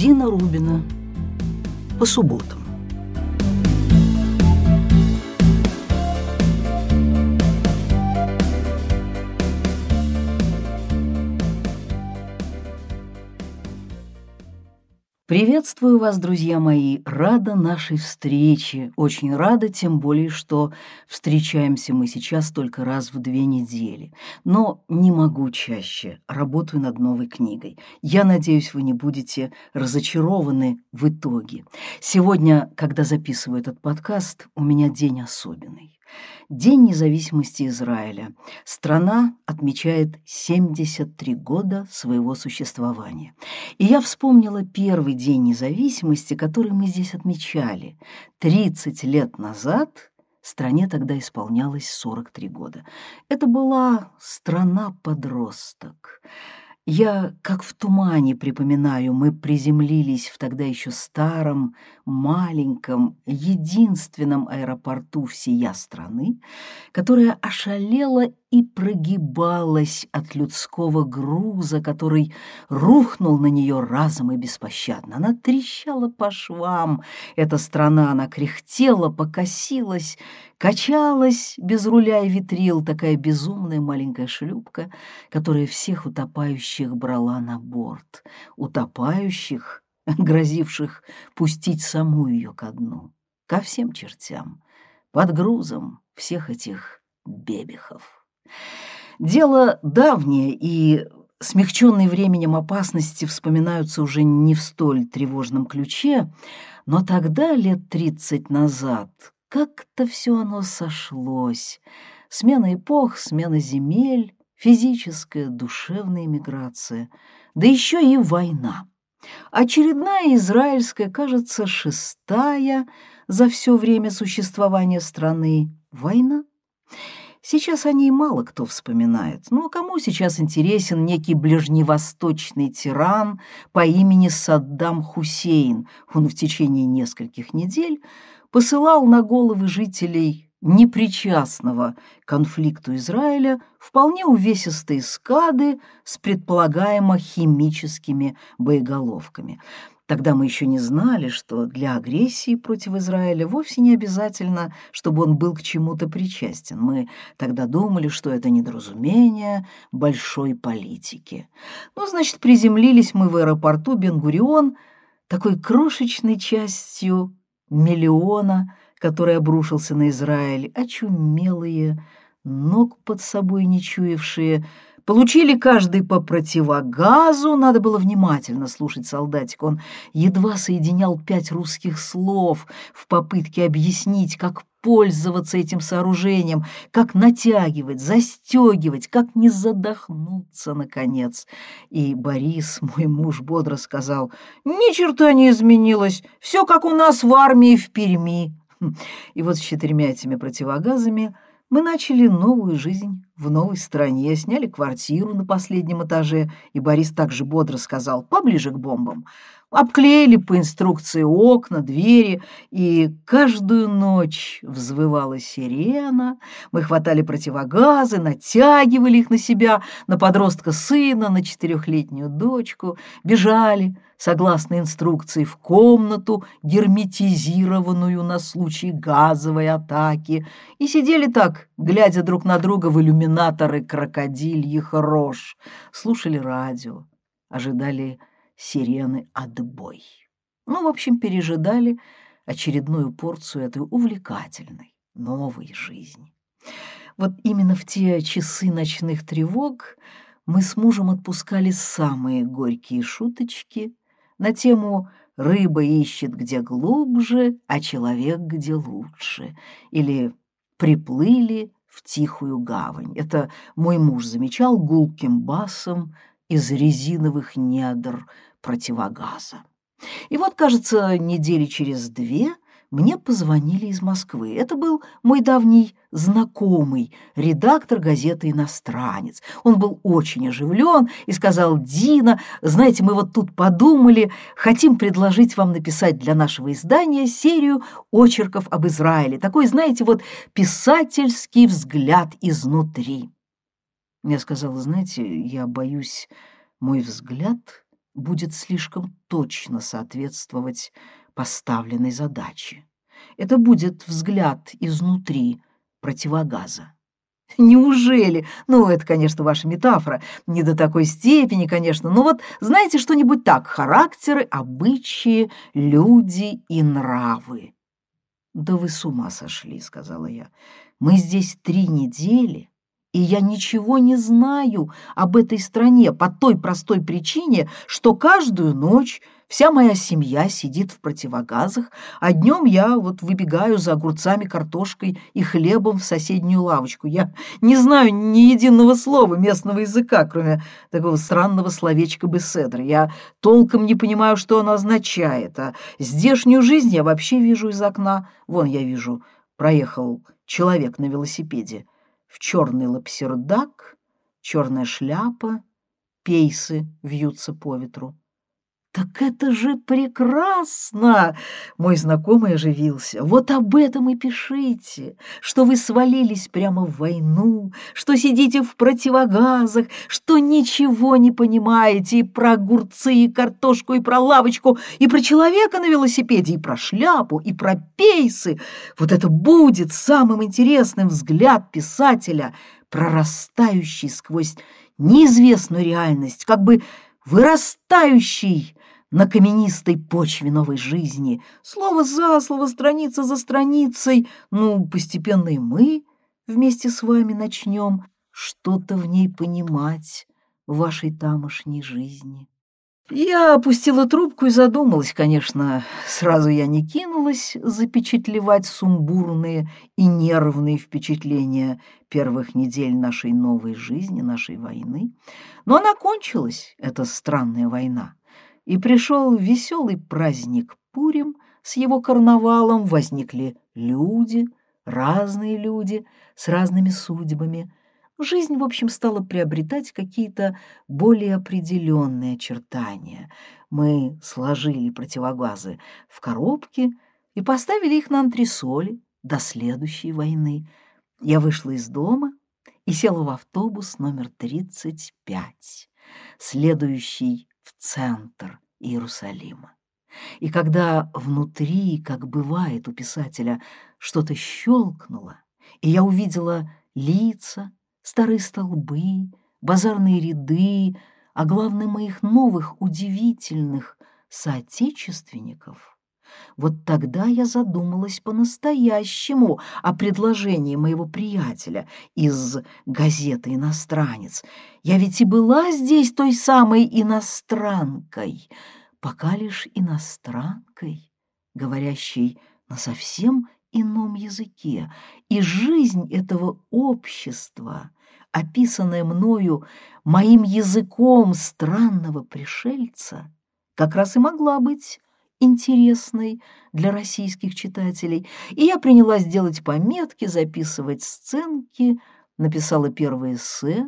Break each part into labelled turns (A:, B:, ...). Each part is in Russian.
A: Дина Рубина по субботам. Приветствую вас, друзья мои, рада нашей встрече, очень рада, тем более, что встречаемся мы сейчас только раз в две недели. Но не могу чаще, работаю над новой книгой. Я надеюсь, вы не будете разочарованы в итоге. Сегодня, когда записываю этот подкаст, у меня день особенный. День независимости Израиля. Страна отмечает 73 года своего существования. И я вспомнила первый день независимости, который мы здесь отмечали. 30 лет назад стране тогда исполнялось 43 года. Это была страна-подросток. Я, как в тумане, припоминаю, мы приземлились в тогда еще старом, маленьком, единственном аэропорту всея страны, которая ошалела и прогибалась от людского груза, который рухнул на нее разом и беспощадно. Она трещала по швам, эта страна, она кряхтела, покосилась, качалась без руля и ветрил, такая безумная маленькая шлюпка, которая всех утопающих брала на борт. Утопающих, грозивших пустить саму ее ко дну, ко всем чертям, под грузом всех этих бебехов. Дело давнее, и смягченные временем опасности вспоминаются уже не в столь тревожном ключе, но тогда, лет тридцать назад, как-то все оно сошлось. Смена эпох, смена земель, физическая, душевная миграция, да еще и война. Очередная израильская, кажется, шестая за все время существования страны война. Сейчас о ней мало кто вспоминает. Ну, а кому сейчас интересен некий ближневосточный тиран по имени Саддам Хусейн? Он в течение нескольких недель посылал на головы жителей непричастного к конфликту Израиля вполне увесистые скады с предполагаемо химическими боеголовками. Тогда мы еще не знали, что для агрессии против Израиля вовсе не обязательно, чтобы он был к чему-то причастен. Мы тогда думали, что это недоразумение большой политики. Ну, значит, приземлились мы в аэропорту Бенгурион такой крошечной частью миллиона, который обрушился на Израиль, очумелые, ног под собой не чуявшие, Получили каждый по противогазу, надо было внимательно слушать солдатик. Он едва соединял пять русских слов в попытке объяснить, как пользоваться этим сооружением, как натягивать, застегивать, как не задохнуться, наконец. И Борис, мой муж, бодро сказал, «Ни черта не изменилось, все как у нас в армии в Перми». И вот с четырьмя этими противогазами – мы начали новую жизнь в новой стране, сняли квартиру на последнем этаже, и Борис также бодро сказал «поближе к бомбам». Обклеили по инструкции окна, двери, и каждую ночь взвывала сирена. Мы хватали противогазы, натягивали их на себя, на подростка сына, на четырехлетнюю дочку, бежали, согласно инструкции, в комнату, герметизированную на случай газовой атаки, и сидели так, глядя друг на друга в иллюминаторы крокодильих рож, слушали радио, ожидали сирены «Отбой». Ну, в общем, пережидали очередную порцию этой увлекательной новой жизни. Вот именно в те часы ночных тревог мы с мужем отпускали самые горькие шуточки на тему «Рыба ищет где глубже, а человек где лучше» или «Приплыли в тихую гавань». Это мой муж замечал гулким басом из резиновых недр противогаза. И вот, кажется, недели через две мне позвонили из Москвы. Это был мой давний знакомый, редактор газеты «Иностранец». Он был очень оживлен и сказал, «Дина, знаете, мы вот тут подумали, хотим предложить вам написать для нашего издания серию очерков об Израиле. Такой, знаете, вот писательский взгляд изнутри». Я сказала, знаете, я боюсь, мой взгляд будет слишком точно соответствовать поставленной задаче. Это будет взгляд изнутри противогаза. Неужели? Ну, это, конечно, ваша метафора. Не до такой степени, конечно. Но вот знаете что-нибудь так? Характеры, обычаи, люди и нравы. Да вы с ума сошли, сказала я. Мы здесь три недели, и я ничего не знаю об этой стране по той простой причине, что каждую ночь Вся моя семья сидит в противогазах, а днем я вот выбегаю за огурцами, картошкой и хлебом в соседнюю лавочку. Я не знаю ни единого слова местного языка, кроме такого странного словечка беседра. Я толком не понимаю, что оно означает, а здешнюю жизнь я вообще вижу из окна. Вон я вижу, проехал человек на велосипеде в черный лапсердак, черная шляпа, пейсы вьются по ветру. «Так это же прекрасно!» Мой знакомый оживился. «Вот об этом и пишите, что вы свалились прямо в войну, что сидите в противогазах, что ничего не понимаете и про огурцы, и картошку, и про лавочку, и про человека на велосипеде, и про шляпу, и про пейсы. Вот это будет самым интересным взгляд писателя, прорастающий сквозь неизвестную реальность, как бы вырастающий на каменистой почве новой жизни, слово за слово, страница за страницей, ну, постепенно и мы вместе с вами начнем что-то в ней понимать вашей тамошней жизни. Я опустила трубку и задумалась, конечно, сразу я не кинулась запечатлевать сумбурные и нервные впечатления первых недель нашей новой жизни, нашей войны. Но она кончилась, эта странная война и пришел веселый праздник Пурим, с его карнавалом возникли люди, разные люди с разными судьбами. Жизнь, в общем, стала приобретать какие-то более определенные очертания. Мы сложили противогазы в коробки и поставили их на антресоли до следующей войны. Я вышла из дома и села в автобус номер 35, следующий в центр Иерусалима. И когда внутри, как бывает у писателя, что-то щелкнуло, и я увидела лица, старые столбы, базарные ряды, а главное, моих новых удивительных соотечественников, вот тогда я задумалась по-настоящему о предложении моего приятеля из газеты «Иностранец». Я ведь и была здесь той самой иностранкой, пока лишь иностранкой, говорящей на совсем ином языке. И жизнь этого общества, описанная мною моим языком странного пришельца, как раз и могла быть интересной для российских читателей, и я принялась делать пометки, записывать сценки, написала первое эссе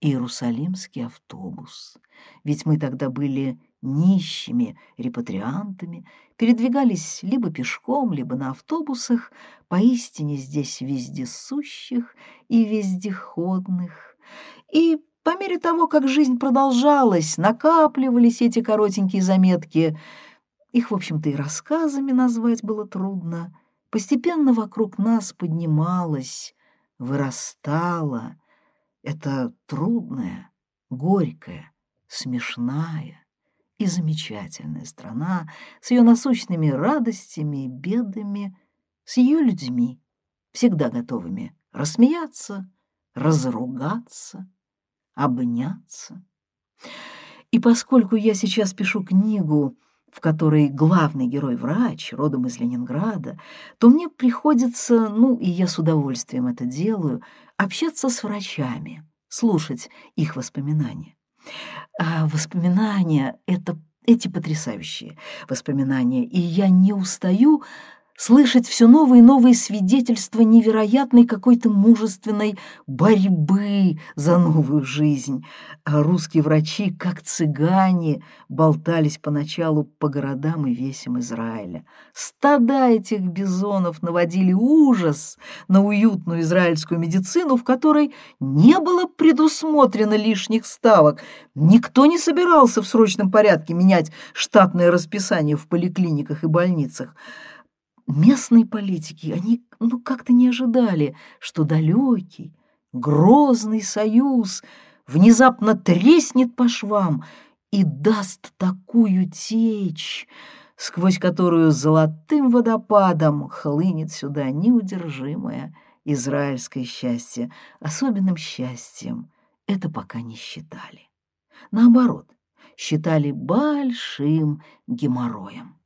A: «Иерусалимский автобус». Ведь мы тогда были нищими репатриантами, передвигались либо пешком, либо на автобусах, поистине здесь вездесущих и вездеходных. И по мере того, как жизнь продолжалась, накапливались эти коротенькие заметки — их, в общем-то, и рассказами назвать было трудно. Постепенно вокруг нас поднималась, вырастала эта трудная, горькая, смешная и замечательная страна с ее насущными радостями и бедами, с ее людьми, всегда готовыми рассмеяться, разругаться, обняться. И поскольку я сейчас пишу книгу в которой главный герой врач, родом из Ленинграда, то мне приходится, ну и я с удовольствием это делаю, общаться с врачами, слушать их воспоминания. А воспоминания — это эти потрясающие воспоминания, и я не устаю слышать все новые и новые свидетельства невероятной какой-то мужественной борьбы за новую жизнь. А русские врачи, как цыгане, болтались поначалу по городам и весям Израиля. Стада этих бизонов наводили ужас на уютную израильскую медицину, в которой не было предусмотрено лишних ставок. Никто не собирался в срочном порядке менять штатное расписание в поликлиниках и больницах. Местные политики, они ну, как-то не ожидали, что далекий, грозный союз внезапно треснет по швам и даст такую течь, сквозь которую золотым водопадом хлынет сюда неудержимое израильское счастье. Особенным счастьем это пока не считали. Наоборот, считали большим геморроем.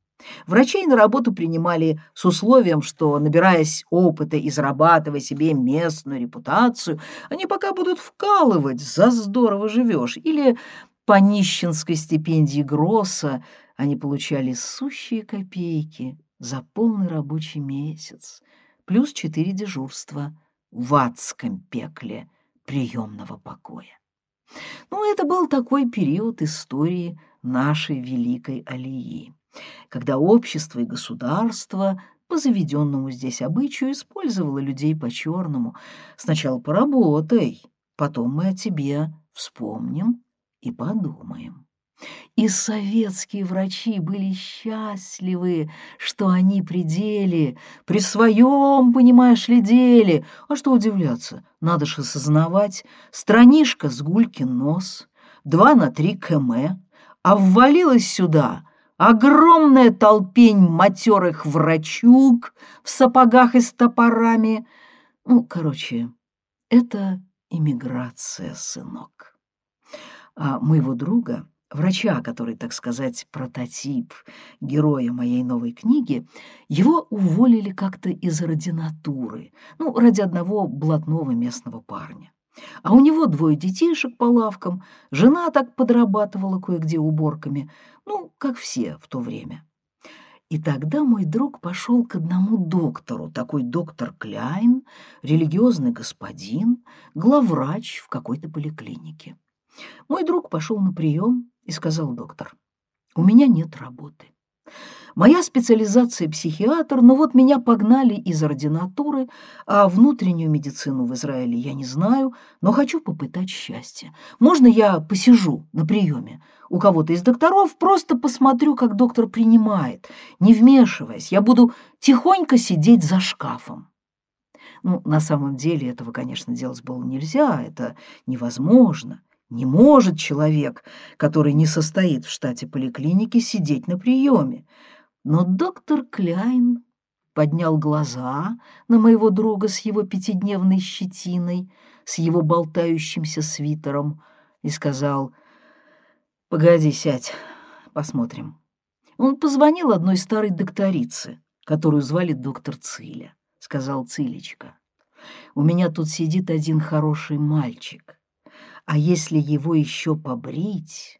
A: Врачей на работу принимали с условием, что, набираясь опыта и зарабатывая себе местную репутацию, они пока будут вкалывать, за здорово живешь, или по нищенской стипендии Гросса они получали сущие копейки за полный рабочий месяц, плюс четыре дежурства в адском пекле приемного покоя. Ну, это был такой период истории нашей великой Алии когда общество и государство по заведенному здесь обычаю использовало людей по-черному. Сначала поработай, потом мы о тебе вспомним и подумаем. И советские врачи были счастливы, что они при деле, при своем, понимаешь ли, деле. А что удивляться, надо же осознавать, странишка с гулькин нос, два на три км, а ввалилась сюда — огромная толпень матерых врачуг в сапогах и с топорами. Ну, короче, это иммиграция, сынок. А моего друга, врача, который, так сказать, прототип героя моей новой книги, его уволили как-то из ординатуры, ну, ради одного блатного местного парня. А у него двое детишек по лавкам, жена так подрабатывала кое-где уборками, ну, как все в то время. И тогда мой друг пошел к одному доктору, такой доктор Кляйн, религиозный господин, главврач в какой-то поликлинике. Мой друг пошел на прием и сказал доктор, «У меня нет работы. Моя специализация психиатр, но вот меня погнали из ординатуры, а внутреннюю медицину в Израиле я не знаю, но хочу попытать счастье. Можно я посижу на приеме у кого-то из докторов, просто посмотрю, как доктор принимает, не вмешиваясь, я буду тихонько сидеть за шкафом. Ну, на самом деле этого, конечно, делать было нельзя, это невозможно. Не может человек, который не состоит в штате поликлиники, сидеть на приеме. Но доктор Кляйн поднял глаза на моего друга с его пятидневной щетиной, с его болтающимся свитером и сказал, «Погоди, сядь, посмотрим». Он позвонил одной старой докторице, которую звали доктор Циля. Сказал Цилечка, «У меня тут сидит один хороший мальчик, а если его еще побрить,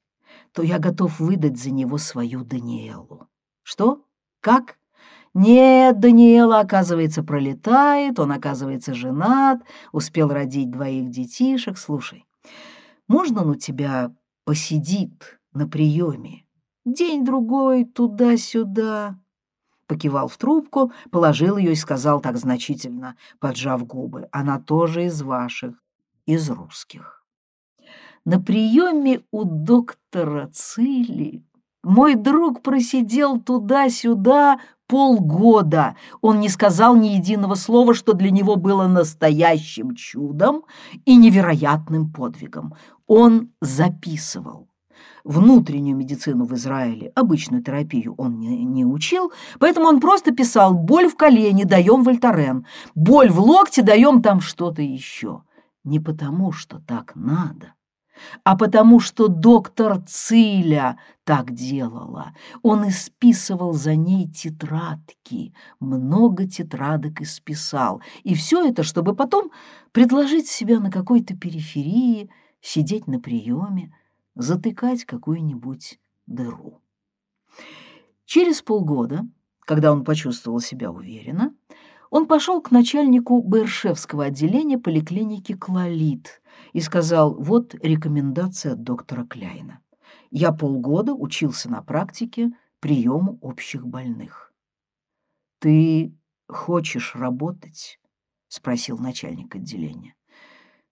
A: то я готов выдать за него свою Даниэлу». Что? Как? Нет, Даниэла, оказывается, пролетает, он, оказывается, женат, успел родить двоих детишек. Слушай, можно он у тебя посидит на приеме? День-другой, туда-сюда. Покивал в трубку, положил ее и сказал так значительно, поджав губы. Она тоже из ваших, из русских. На приеме у доктора Цили мой друг просидел туда-сюда полгода. Он не сказал ни единого слова, что для него было настоящим чудом и невероятным подвигом. Он записывал. Внутреннюю медицину в Израиле, обычную терапию он не, не учил, поэтому он просто писал «боль в колене, даем вольтарен», «боль в локте, даем там что-то еще». Не потому, что так надо, а потому что доктор Циля так делала. Он исписывал за ней тетрадки, много тетрадок исписал. И все это, чтобы потом предложить себя на какой-то периферии, сидеть на приеме, затыкать какую-нибудь дыру. Через полгода, когда он почувствовал себя уверенно, он пошел к начальнику Бершевского отделения поликлиники «Клолит» и сказал, вот рекомендация доктора Кляйна. Я полгода учился на практике приему общих больных. «Ты хочешь работать?» — спросил начальник отделения.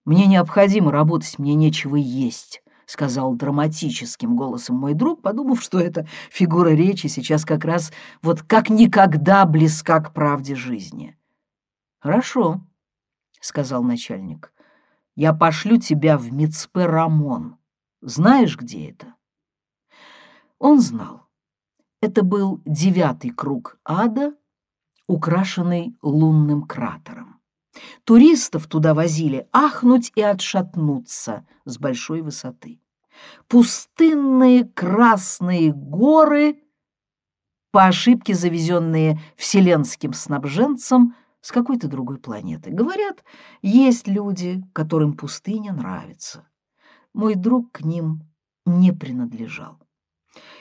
A: «Мне необходимо работать, мне нечего есть», — сказал драматическим голосом мой друг, подумав, что эта фигура речи сейчас как раз вот как никогда близка к правде жизни. «Хорошо», — сказал начальник, — «я пошлю тебя в Мицпе Рамон. Знаешь, где это?» Он знал. Это был девятый круг ада, украшенный лунным кратером. Туристов туда возили ахнуть и отшатнуться с большой высоты. Пустынные красные горы, по ошибке завезенные вселенским снабженцем с какой-то другой планеты. Говорят, есть люди, которым пустыня нравится. Мой друг к ним не принадлежал.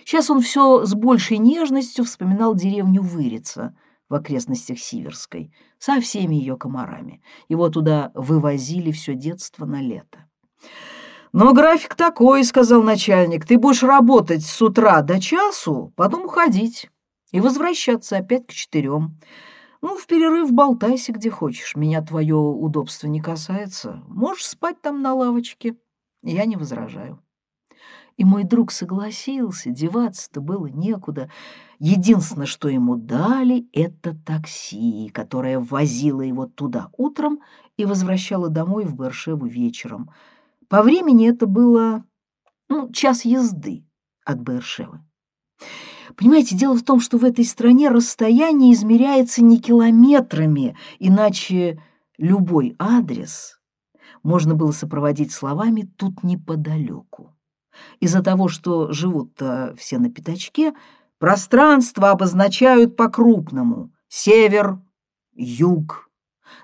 A: Сейчас он все с большей нежностью вспоминал деревню Вырица — в окрестностях Сиверской, со всеми ее комарами. Его туда вывозили все детство на лето. «Но график такой», — сказал начальник, — «ты будешь работать с утра до часу, потом уходить и возвращаться опять к четырем. Ну, в перерыв болтайся где хочешь, меня твое удобство не касается. Можешь спать там на лавочке, я не возражаю». И мой друг согласился, деваться-то было некуда. Единственное, что ему дали, это такси, которое возило его туда утром и возвращало домой в Бершеву вечером. По времени это было ну, час езды от Бершевы. Понимаете, дело в том, что в этой стране расстояние измеряется не километрами, иначе любой адрес можно было сопроводить словами «тут неподалеку». Из-за того, что живут-то все на пятачке, пространство обозначают по-крупному. Север, юг.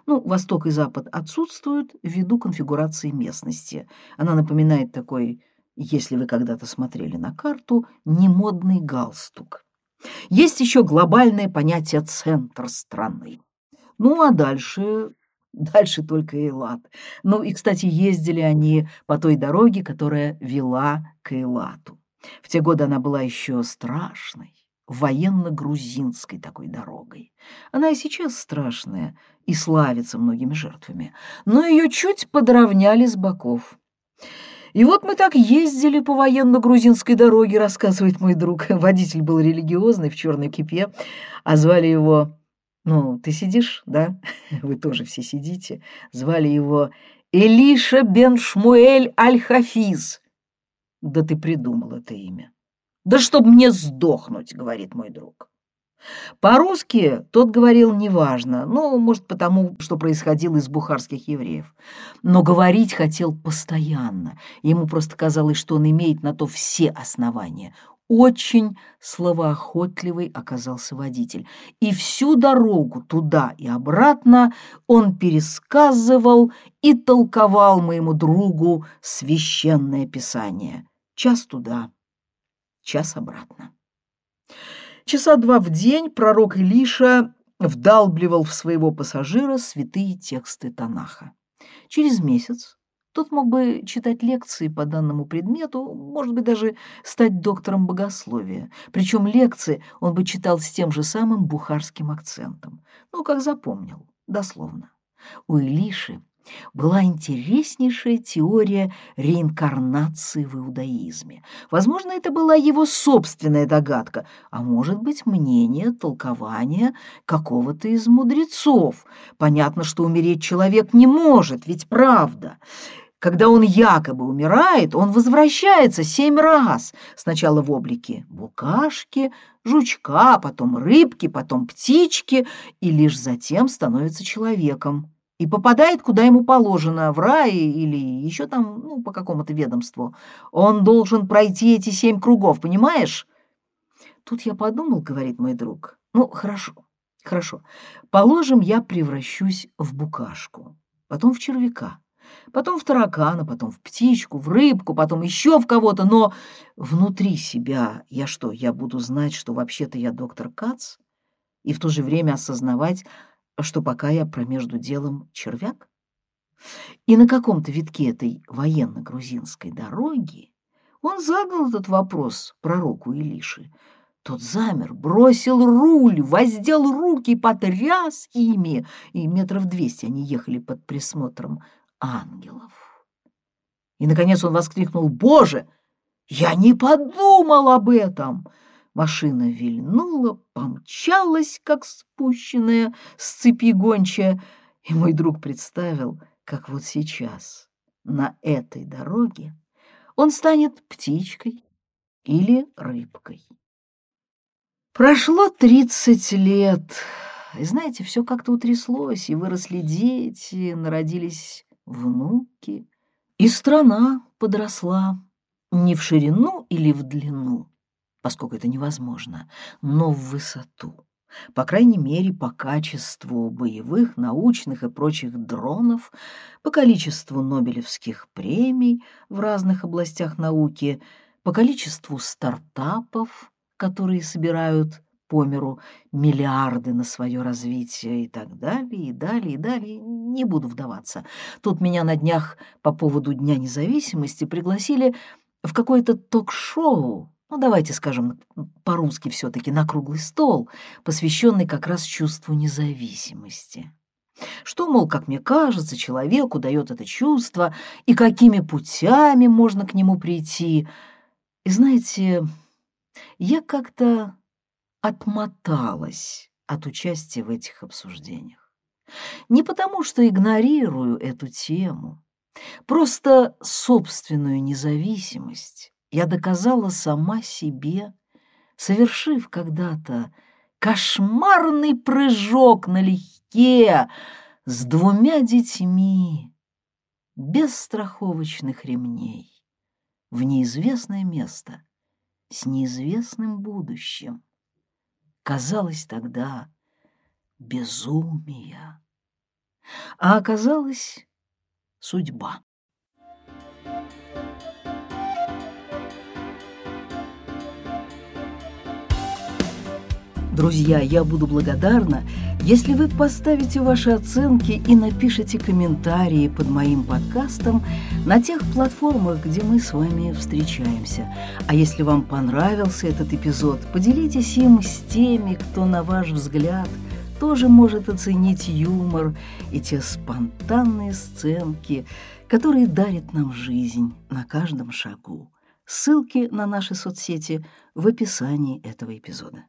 A: Ну, восток и запад отсутствуют ввиду конфигурации местности. Она напоминает такой, если вы когда-то смотрели на карту, немодный галстук. Есть еще глобальное понятие «центр страны». Ну, а дальше Дальше только Эйлат. Ну и, кстати, ездили они по той дороге, которая вела к Эйлату. В те годы она была еще страшной, военно-грузинской такой дорогой. Она и сейчас страшная и славится многими жертвами, но ее чуть подровняли с боков. И вот мы так ездили по военно-грузинской дороге, рассказывает мой друг. Водитель был религиозный, в черной кипе, а звали его ну, ты сидишь, да? Вы тоже все сидите. Звали его Элиша бен Шмуэль Аль-Хафиз. Да ты придумал это имя. Да чтоб мне сдохнуть, говорит мой друг. По-русски тот говорил неважно, ну, может, потому, что происходил из бухарских евреев. Но говорить хотел постоянно. Ему просто казалось, что он имеет на то все основания. Очень словоохотливый оказался водитель, и всю дорогу туда и обратно он пересказывал и толковал моему другу священное писание. Час туда, час обратно. Часа два в день пророк Илиша вдалбливал в своего пассажира святые тексты Танаха. Через месяц тот мог бы читать лекции по данному предмету, может быть, даже стать доктором богословия. Причем лекции он бы читал с тем же самым бухарским акцентом. Ну, как запомнил, дословно. У Илиши была интереснейшая теория реинкарнации в иудаизме. Возможно, это была его собственная догадка, а может быть, мнение, толкование какого-то из мудрецов. Понятно, что умереть человек не может, ведь правда. Когда он якобы умирает, он возвращается семь раз. Сначала в облике букашки, жучка, потом рыбки, потом птички, и лишь затем становится человеком. И попадает, куда ему положено, в рай или еще там, ну, по какому-то ведомству. Он должен пройти эти семь кругов, понимаешь? Тут я подумал, говорит мой друг. Ну, хорошо, хорошо. Положим, я превращусь в букашку, потом в червяка потом в таракана, потом в птичку, в рыбку, потом еще в кого-то, но внутри себя я что, я буду знать, что вообще-то я доктор Кац? и в то же время осознавать, что пока я промежду делом червяк? И на каком-то витке этой военно-грузинской дороги он задал этот вопрос пророку Илиши. Тот замер, бросил руль, воздел руки, потряс ими, и метров двести они ехали под присмотром ангелов. И, наконец, он воскликнул «Боже, я не подумал об этом!» Машина вильнула, помчалась, как спущенная с цепи гончая, и мой друг представил, как вот сейчас на этой дороге он станет птичкой или рыбкой. Прошло тридцать лет, и, знаете, все как-то утряслось, и выросли дети, народились внуки, и страна подросла не в ширину или в длину, поскольку это невозможно, но в высоту. По крайней мере, по качеству боевых, научных и прочих дронов, по количеству Нобелевских премий в разных областях науки, по количеству стартапов, которые собирают по миру миллиарды на свое развитие и так далее, и далее, и далее. Не буду вдаваться. Тут меня на днях по поводу Дня независимости пригласили в какое-то ток-шоу, ну, давайте скажем по-русски все-таки, на круглый стол, посвященный как раз чувству независимости. Что, мол, как мне кажется, человеку дает это чувство, и какими путями можно к нему прийти. И знаете, я как-то отмоталась от участия в этих обсуждениях. Не потому, что игнорирую эту тему, просто собственную независимость я доказала сама себе, совершив когда-то кошмарный прыжок налегке с двумя детьми, без страховочных ремней, в неизвестное место, с неизвестным будущим. Казалось тогда безумие, а оказалось судьба. Друзья, я буду благодарна, если вы поставите ваши оценки и напишите комментарии под моим подкастом на тех платформах, где мы с вами встречаемся. А если вам понравился этот эпизод, поделитесь им с теми, кто, на ваш взгляд, тоже может оценить юмор и те спонтанные сценки, которые дарят нам жизнь на каждом шагу. Ссылки на наши соцсети в описании этого эпизода.